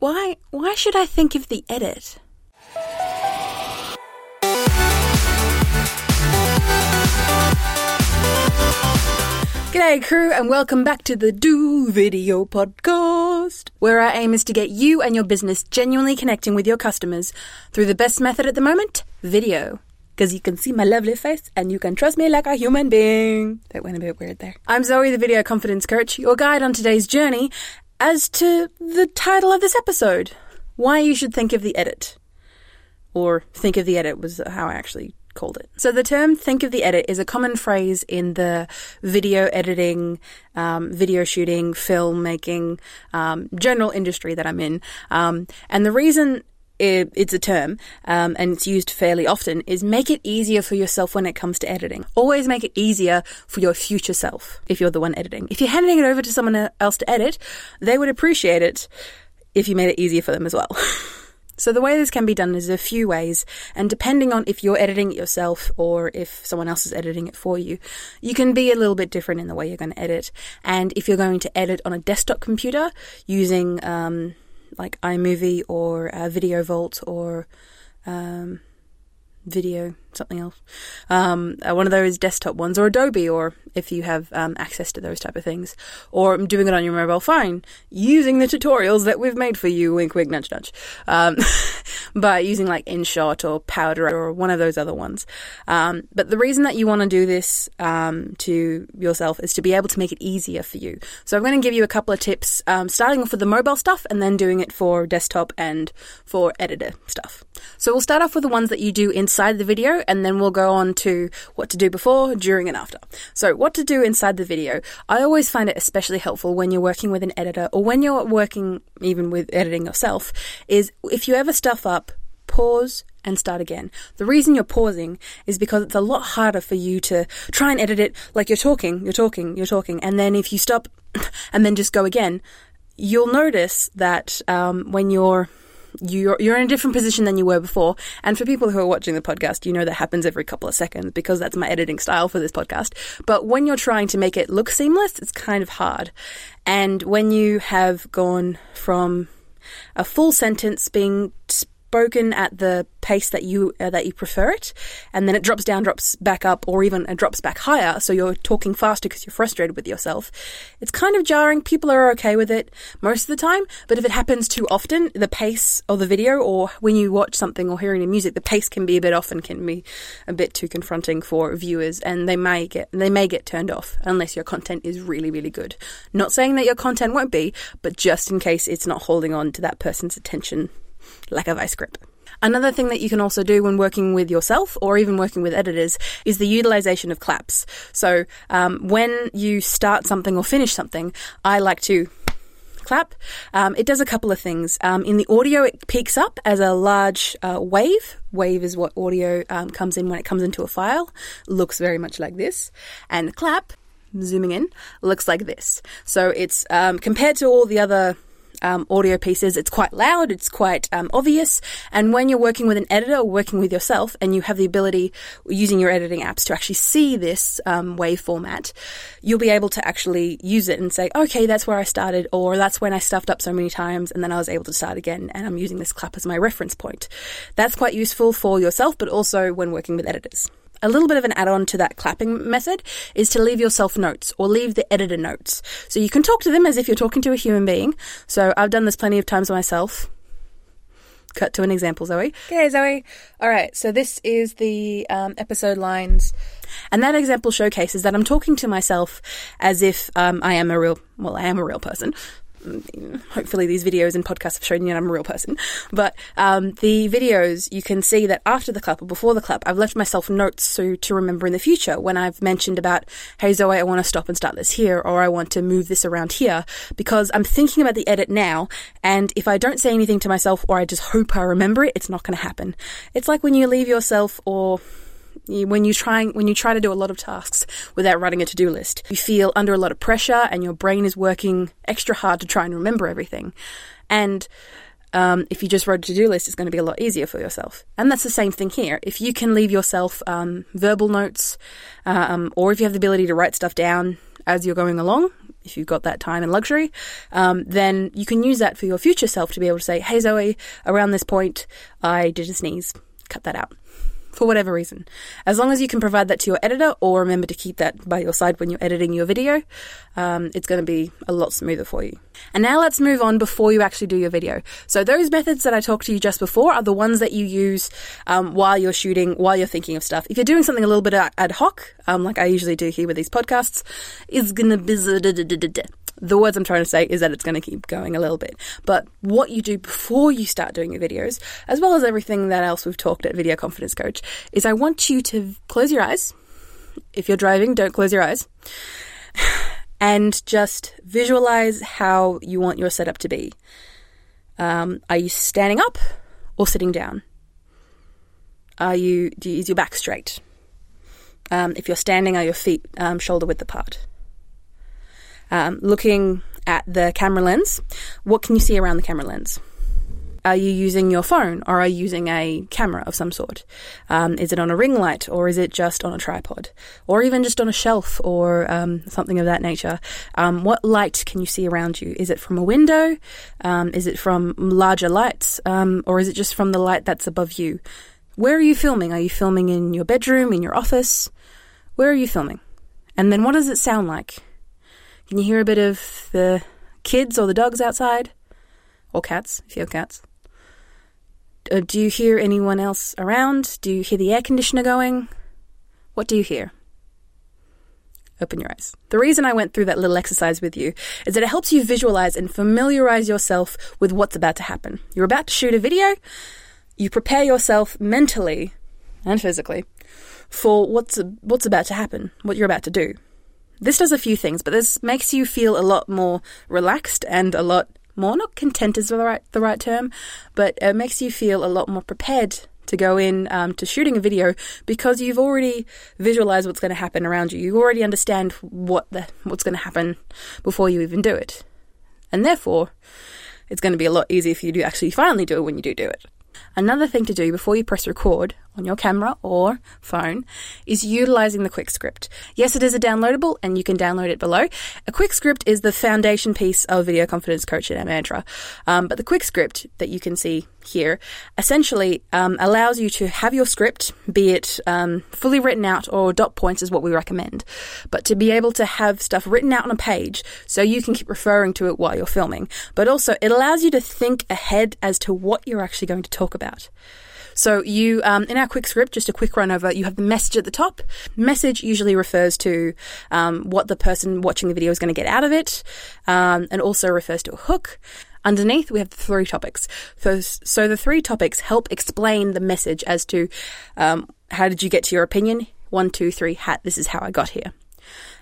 why why should I think of the edit? G'day crew and welcome back to the Do Video Podcast, where our aim is to get you and your business genuinely connecting with your customers through the best method at the moment, video. Because you can see my lovely face and you can trust me like a human being. That went a bit weird there. I'm Zoe, the video confidence coach, your guide on today's journey as to the title of this episode why you should think of the edit. Or think of the edit was how I actually called it. So the term think of the edit is a common phrase in the video editing, um, video shooting, filmmaking, um, general industry that I'm in. Um, and the reason it's a term um, and it's used fairly often is make it easier for yourself when it comes to editing. Always make it easier for your future self if you're the one editing. If you're handing it over to someone else to edit, they would appreciate it if you made it easier for them as well. So the way this can be done is a few ways, and depending on if you're editing it yourself or if someone else is editing it for you, you can be a little bit different in the way you're going to edit. And if you're going to edit on a desktop computer using um, like iMovie or uh, Video Vault or um, Video something else, um, uh, one of those desktop ones, or Adobe, or if you have um, access to those type of things, or doing it on your mobile phone using the tutorials that we've made for you. Wink, wink, nudge, nudge. Um, by using like InShot or Powder or one of those other ones. Um, but the reason that you want to do this um, to yourself is to be able to make it easier for you. So I'm going to give you a couple of tips, um, starting off with the mobile stuff and then doing it for desktop and for editor stuff. So we'll start off with the ones that you do inside the video and then we'll go on to what to do before, during, and after. So, what to do inside the video. I always find it especially helpful when you're working with an editor or when you're working even with editing yourself, is if you ever stuff up, pause and start again. The reason you're pausing is because it's a lot harder for you to try and edit it like you're talking, you're talking, you're talking, and then if you stop and then just go again, you'll notice that um, when you're you're you're in a different position than you were before. And for people who are watching the podcast, you know that happens every couple of seconds because that's my editing style for this podcast. But when you're trying to make it look seamless, it's kind of hard. And when you have gone from a full sentence being spoken at the pace that you uh, that you prefer it, and then it drops down, drops back up, or even it drops back higher. So you're talking faster because you're frustrated with yourself. It's kind of jarring. People are okay with it most of the time, but if it happens too often, the pace of the video, or when you watch something or hearing the music, the pace can be a bit off and can be a bit too confronting for viewers, and they may get they may get turned off unless your content is really really good. Not saying that your content won't be, but just in case it's not holding on to that person's attention like a vice grip. Another thing that you can also do when working with yourself or even working with editors is the utilization of claps. So um, when you start something or finish something, I like to clap. Um, it does a couple of things. Um, in the audio, it peaks up as a large uh, wave. Wave is what audio um, comes in when it comes into a file. Looks very much like this. And clap, zooming in, looks like this. So it's um, compared to all the other um, audio pieces, it's quite loud, it's quite um, obvious. And when you're working with an editor or working with yourself, and you have the ability using your editing apps to actually see this um, wave format, you'll be able to actually use it and say, okay, that's where I started, or that's when I stuffed up so many times, and then I was able to start again, and I'm using this clap as my reference point. That's quite useful for yourself, but also when working with editors. A little bit of an add on to that clapping method is to leave yourself notes or leave the editor notes. So you can talk to them as if you're talking to a human being. So I've done this plenty of times myself. Cut to an example, Zoe. Okay, Zoe. All right, so this is the um, episode lines. And that example showcases that I'm talking to myself as if um, I am a real, well, I am a real person hopefully these videos and podcasts have shown you that I'm a real person. But um, the videos, you can see that after the clap or before the clap, I've left myself notes so to remember in the future when I've mentioned about, hey Zoe, I want to stop and start this here, or I want to move this around here, because I'm thinking about the edit now, and if I don't say anything to myself or I just hope I remember it, it's not going to happen. It's like when you leave yourself or when you try when you try to do a lot of tasks without writing a to-do list you feel under a lot of pressure and your brain is working extra hard to try and remember everything and um, if you just wrote a to-do list it's going to be a lot easier for yourself and that's the same thing here if you can leave yourself um, verbal notes um, or if you have the ability to write stuff down as you're going along if you've got that time and luxury, um, then you can use that for your future self to be able to say, hey, Zoe, around this point, I did a sneeze. Cut that out. For whatever reason. As long as you can provide that to your editor or remember to keep that by your side when you're editing your video, um, it's going to be a lot smoother for you. And now let's move on before you actually do your video. So those methods that I talked to you just before are the ones that you use um, while you're shooting, while you're thinking of stuff. If you're doing something a little bit ad hoc, um, like I usually do here with these podcasts, is gonna be the words I'm trying to say is that it's going to keep going a little bit. But what you do before you start doing your videos, as well as everything that else we've talked at Video Confidence Coach, is I want you to close your eyes. If you're driving, don't close your eyes. And just visualize how you want your setup to be. Um, are you standing up or sitting down? Are you, do you, is your back straight? Um, if you're standing, are your feet um, shoulder width apart? Um, looking at the camera lens, what can you see around the camera lens? Are you using your phone or are you using a camera of some sort? Um, is it on a ring light or is it just on a tripod or even just on a shelf or um, something of that nature? Um, what light can you see around you? Is it from a window? Um, is it from larger lights? Um, or is it just from the light that's above you? Where are you filming? Are you filming in your bedroom, in your office? Where are you filming? And then what does it sound like? Can you hear a bit of the kids or the dogs outside? Or cats, if you have cats. Uh, do you hear anyone else around? Do you hear the air conditioner going? What do you hear? Open your eyes. The reason I went through that little exercise with you is that it helps you visualize and familiarize yourself with what's about to happen. You're about to shoot a video, you prepare yourself mentally and physically for what's what's about to happen, what you're about to do. This does a few things, but this makes you feel a lot more relaxed and a lot more not content is the right the right term, but it makes you feel a lot more prepared to go in um, to shooting a video because you've already visualized what's going to happen around you. You already understand what the what's going to happen before you even do it, and therefore, it's going to be a lot easier for you to actually finally do it when you do do it. Another thing to do before you press record on your camera or phone is utilizing the quick script. Yes, it is a downloadable and you can download it below. A quick script is the foundation piece of Video Confidence Coach at Mantra. Um, but the quick script that you can see here essentially um, allows you to have your script, be it um, fully written out or dot points is what we recommend, but to be able to have stuff written out on a page so you can keep referring to it while you're filming. But also, it allows you to think ahead as to what you're actually going to talk about. So you, um, in our quick script, just a quick run over, you have the message at the top. Message usually refers to um, what the person watching the video is going to get out of it, um, and also refers to a hook. Underneath, we have the three topics. So, so the three topics help explain the message as to um, how did you get to your opinion. One, two, three, hat. This is how I got here.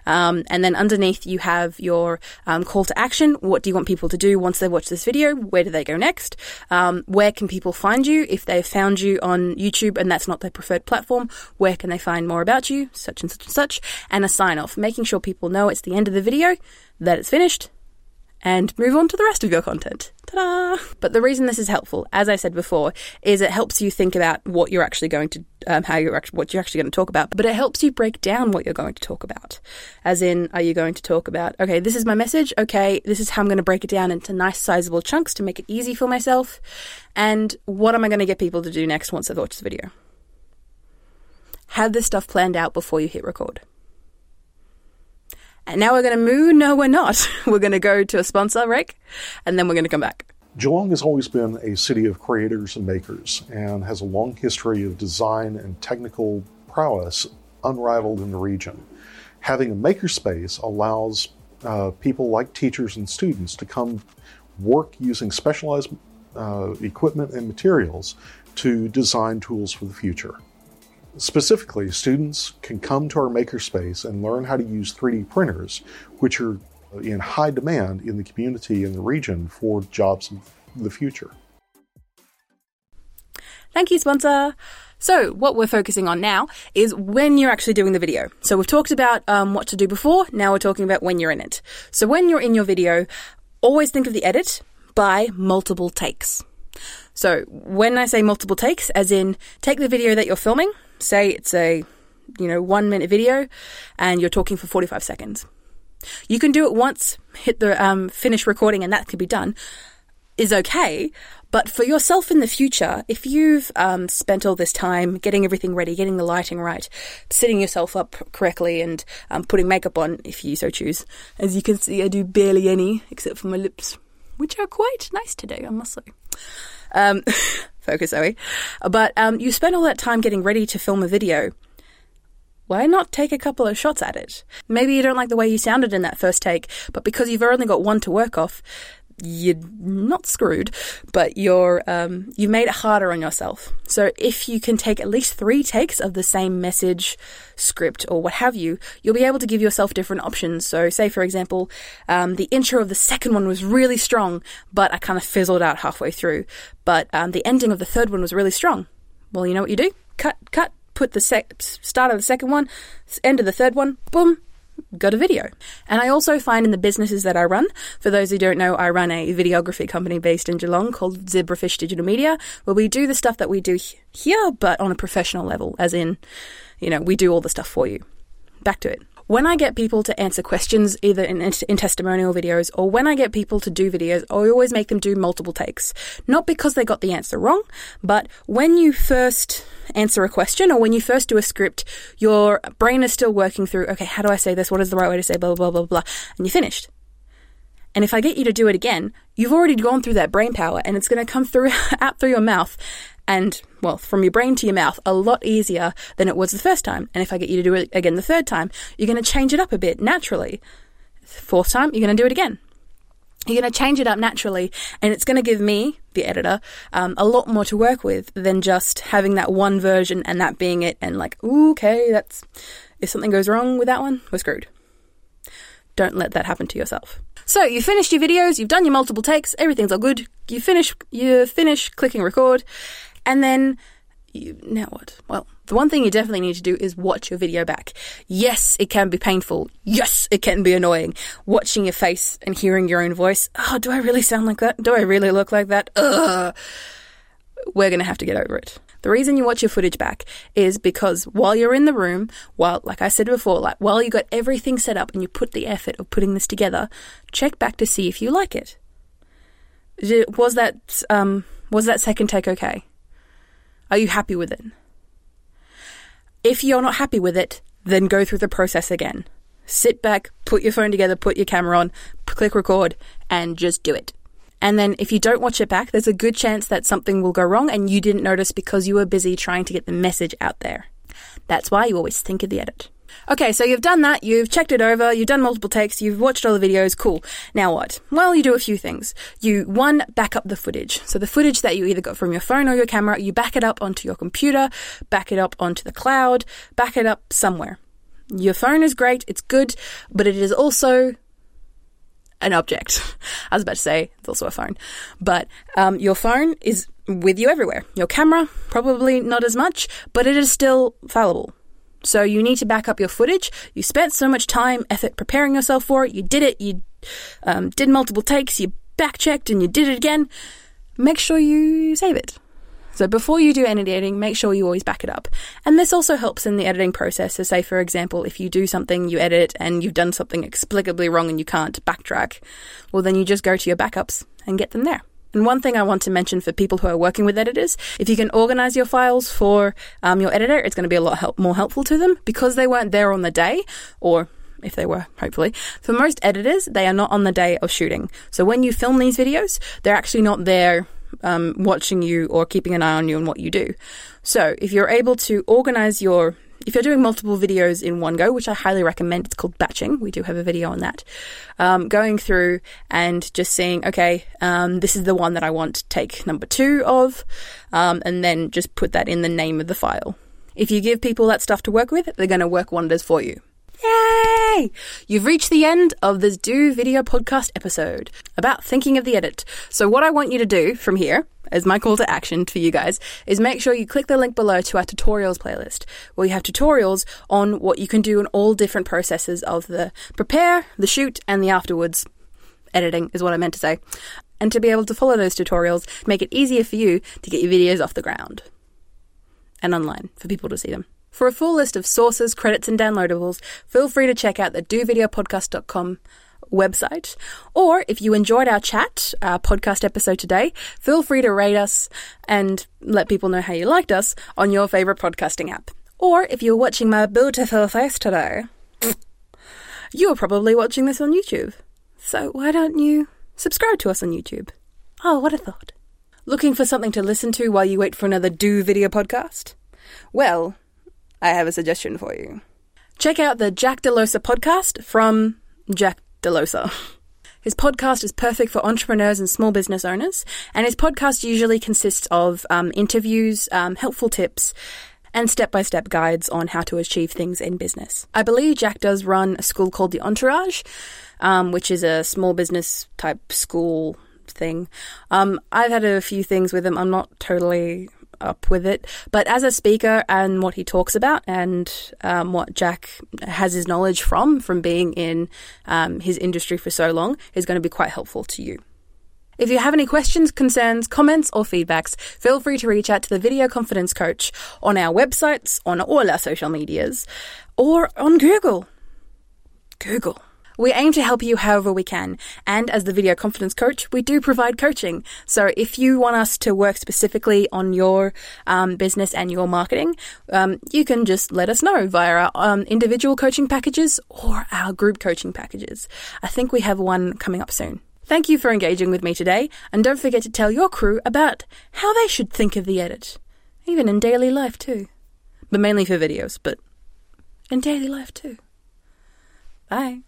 Um, and then underneath you have your um, call to action. What do you want people to do once they watch this video? Where do they go next? Um, where can people find you if they've found you on YouTube and that's not their preferred platform? Where can they find more about you? Such and such and such. And a sign off, making sure people know it's the end of the video, that it's finished, and move on to the rest of your content. Ta-da! But the reason this is helpful, as I said before, is it helps you think about what you're actually going to, um, how you're actually, what you're actually going to talk about. But it helps you break down what you're going to talk about. As in, are you going to talk about, okay, this is my message. Okay, this is how I'm going to break it down into nice, sizable chunks to make it easy for myself. And what am I going to get people to do next once they've watched the video? Have this stuff planned out before you hit record. And now we're going to move. No, we're not. We're going to go to a sponsor, Rick, and then we're going to come back. Geelong has always been a city of creators and makers and has a long history of design and technical prowess unrivaled in the region. Having a makerspace allows uh, people like teachers and students to come work using specialized uh, equipment and materials to design tools for the future. Specifically, students can come to our makerspace and learn how to use 3D printers, which are in high demand in the community and the region for jobs of the future. Thank you, sponsor. So, what we're focusing on now is when you're actually doing the video. So, we've talked about um, what to do before, now we're talking about when you're in it. So, when you're in your video, always think of the edit by multiple takes. So, when I say multiple takes, as in take the video that you're filming, say it's a you know one minute video and you're talking for 45 seconds You can do it once, hit the um, finish recording, and that can be done, is okay. But for yourself in the future, if you've um, spent all this time getting everything ready, getting the lighting right, setting yourself up correctly, and um, putting makeup on, if you so choose, as you can see, I do barely any, except for my lips, which are quite nice today, I must say. Um, focus, Zoe. But um, you spend all that time getting ready to film a video why not take a couple of shots at it? Maybe you don't like the way you sounded in that first take, but because you've only got one to work off, you're not screwed, but you're um, you made it harder on yourself. So if you can take at least three takes of the same message, script, or what have you, you'll be able to give yourself different options. So say for example, um, the intro of the second one was really strong, but I kind of fizzled out halfway through. But um, the ending of the third one was really strong. Well, you know what you do? Cut, cut, put the sec- start of the second one, end of the third one, boom, got a video. And I also find in the businesses that I run, for those who don't know, I run a videography company based in Geelong called Zebrafish Digital Media, where we do the stuff that we do here, but on a professional level, as in, you know, we do all the stuff for you. Back to it. When I get people to answer questions, either in, in testimonial videos or when I get people to do videos, I always make them do multiple takes. Not because they got the answer wrong, but when you first answer a question or when you first do a script, your brain is still working through, okay, how do I say this? What is the right way to say blah, blah, blah, blah, blah, and you're finished. And if I get you to do it again, you've already gone through that brain power and it's going to come through out through your mouth and, well, from your brain to your mouth a lot easier than it was the first time. And if I get you to do it again the third time, you're going to change it up a bit naturally. Fourth time, you're going to do it again. You're going to change it up naturally, and it's going to give me, the editor, um, a lot more to work with than just having that one version and that being it. And like, okay, that's if something goes wrong with that one, we're screwed. Don't let that happen to yourself. So you finished your videos, you've done your multiple takes, everything's all good. You finish, you finish clicking record, and then, you, now what? Well, the one thing you definitely need to do is watch your video back. Yes, it can be painful. Yes, it can be annoying. Watching your face and hearing your own voice. Oh, do I really sound like that? Do I really look like that? Ugh. We're going to have to get over it. The reason you watch your footage back is because while you're in the room, while, like I said before, like while you got everything set up and you put the effort of putting this together, check back to see if you like it. Was that, um, was that second take okay? Are you happy with it? If you're not happy with it, then go through the process again. Sit back, put your phone together, put your camera on, click record, and just do it. And then if you don't watch it back, there's a good chance that something will go wrong and you didn't notice because you were busy trying to get the message out there. That's why you always think of the edit. Okay, so you've done that, you've checked it over, you've done multiple takes, you've watched all the videos, cool. Now what? Well, you do a few things. You, one, back up the footage. So the footage that you either got from your phone or your camera, you back it up onto your computer, back it up onto the cloud, back it up somewhere. Your phone is great, it's good, but it is also an object. I was about to say it's also a phone, but um, your phone is with you everywhere. Your camera, probably not as much, but it is still fallible. So you need to back up your footage. You spent so much time, effort preparing yourself for it. You did it. You um, did multiple takes. You back checked and you did it again. Make sure you save it. So before you do any editing, make sure you always back it up. And this also helps in the editing process. So say, for example, if you do something, you edit and you've done something explicably wrong and you can't backtrack, well, then you just go to your backups and get them there. And one thing I want to mention for people who are working with editors, if you can organize your files for um, your editor, it's going to be a lot help- more helpful to them because they weren't there on the day, or if they were, hopefully. For most editors, they are not on the day of shooting. So when you film these videos, they're actually not there um, watching you or keeping an eye on you and what you do. So if you're able to organize your if you're doing multiple videos in one go, which I highly recommend, it's called batching. We do have a video on that. Um, going through and just seeing, okay, um, this is the one that I want to take number two of, um, and then just put that in the name of the file. If you give people that stuff to work with, they're going to work wonders for you. Yay! You've reached the end of this Do Video Podcast episode about thinking of the edit. So, what I want you to do from here, as my call to action for you guys, is make sure you click the link below to our tutorials playlist, where you have tutorials on what you can do in all different processes of the prepare, the shoot, and the afterwards. Editing is what I meant to say. And to be able to follow those tutorials, make it easier for you to get your videos off the ground and online for people to see them. For a full list of sources, credits, and downloadables, feel free to check out the dovideopodcast.com website. Or if you enjoyed our chat, our podcast episode today, feel free to rate us and let people know how you liked us on your favorite podcasting app. Or if you're watching my beautiful face today, you are probably watching this on YouTube. So why don't you subscribe to us on YouTube? Oh, what a thought. Looking for something to listen to while you wait for another Do video podcast? Well, I have a suggestion for you. Check out the Jack Delosa podcast from Jack Delosa. His podcast is perfect for entrepreneurs and small business owners, and his podcast usually consists of um, interviews, um, helpful tips, and step by step guides on how to achieve things in business. I believe Jack does run a school called The Entourage, um, which is a small business type school thing. Um, I've had a few things with him. I'm not totally up with it. But as a speaker and what he talks about and um, what Jack has his knowledge from, from being in um, his industry for so long, is going to be quite helpful to you. If you have any questions, concerns, comments, or feedbacks, feel free to reach out to the Video Confidence Coach on our websites, on all our social medias, or on Google. Google. We aim to help you however we can, and as the Video Confidence Coach, we do provide coaching. So if you want us to work specifically on your um, business and your marketing, um, you can just let us know via our um, individual coaching packages or our group coaching packages. I think we have one coming up soon. Thank you for engaging with me today, and don't forget to tell your crew about how they should think of the edit, even in daily life too. But mainly for videos, but in daily life too. Bye.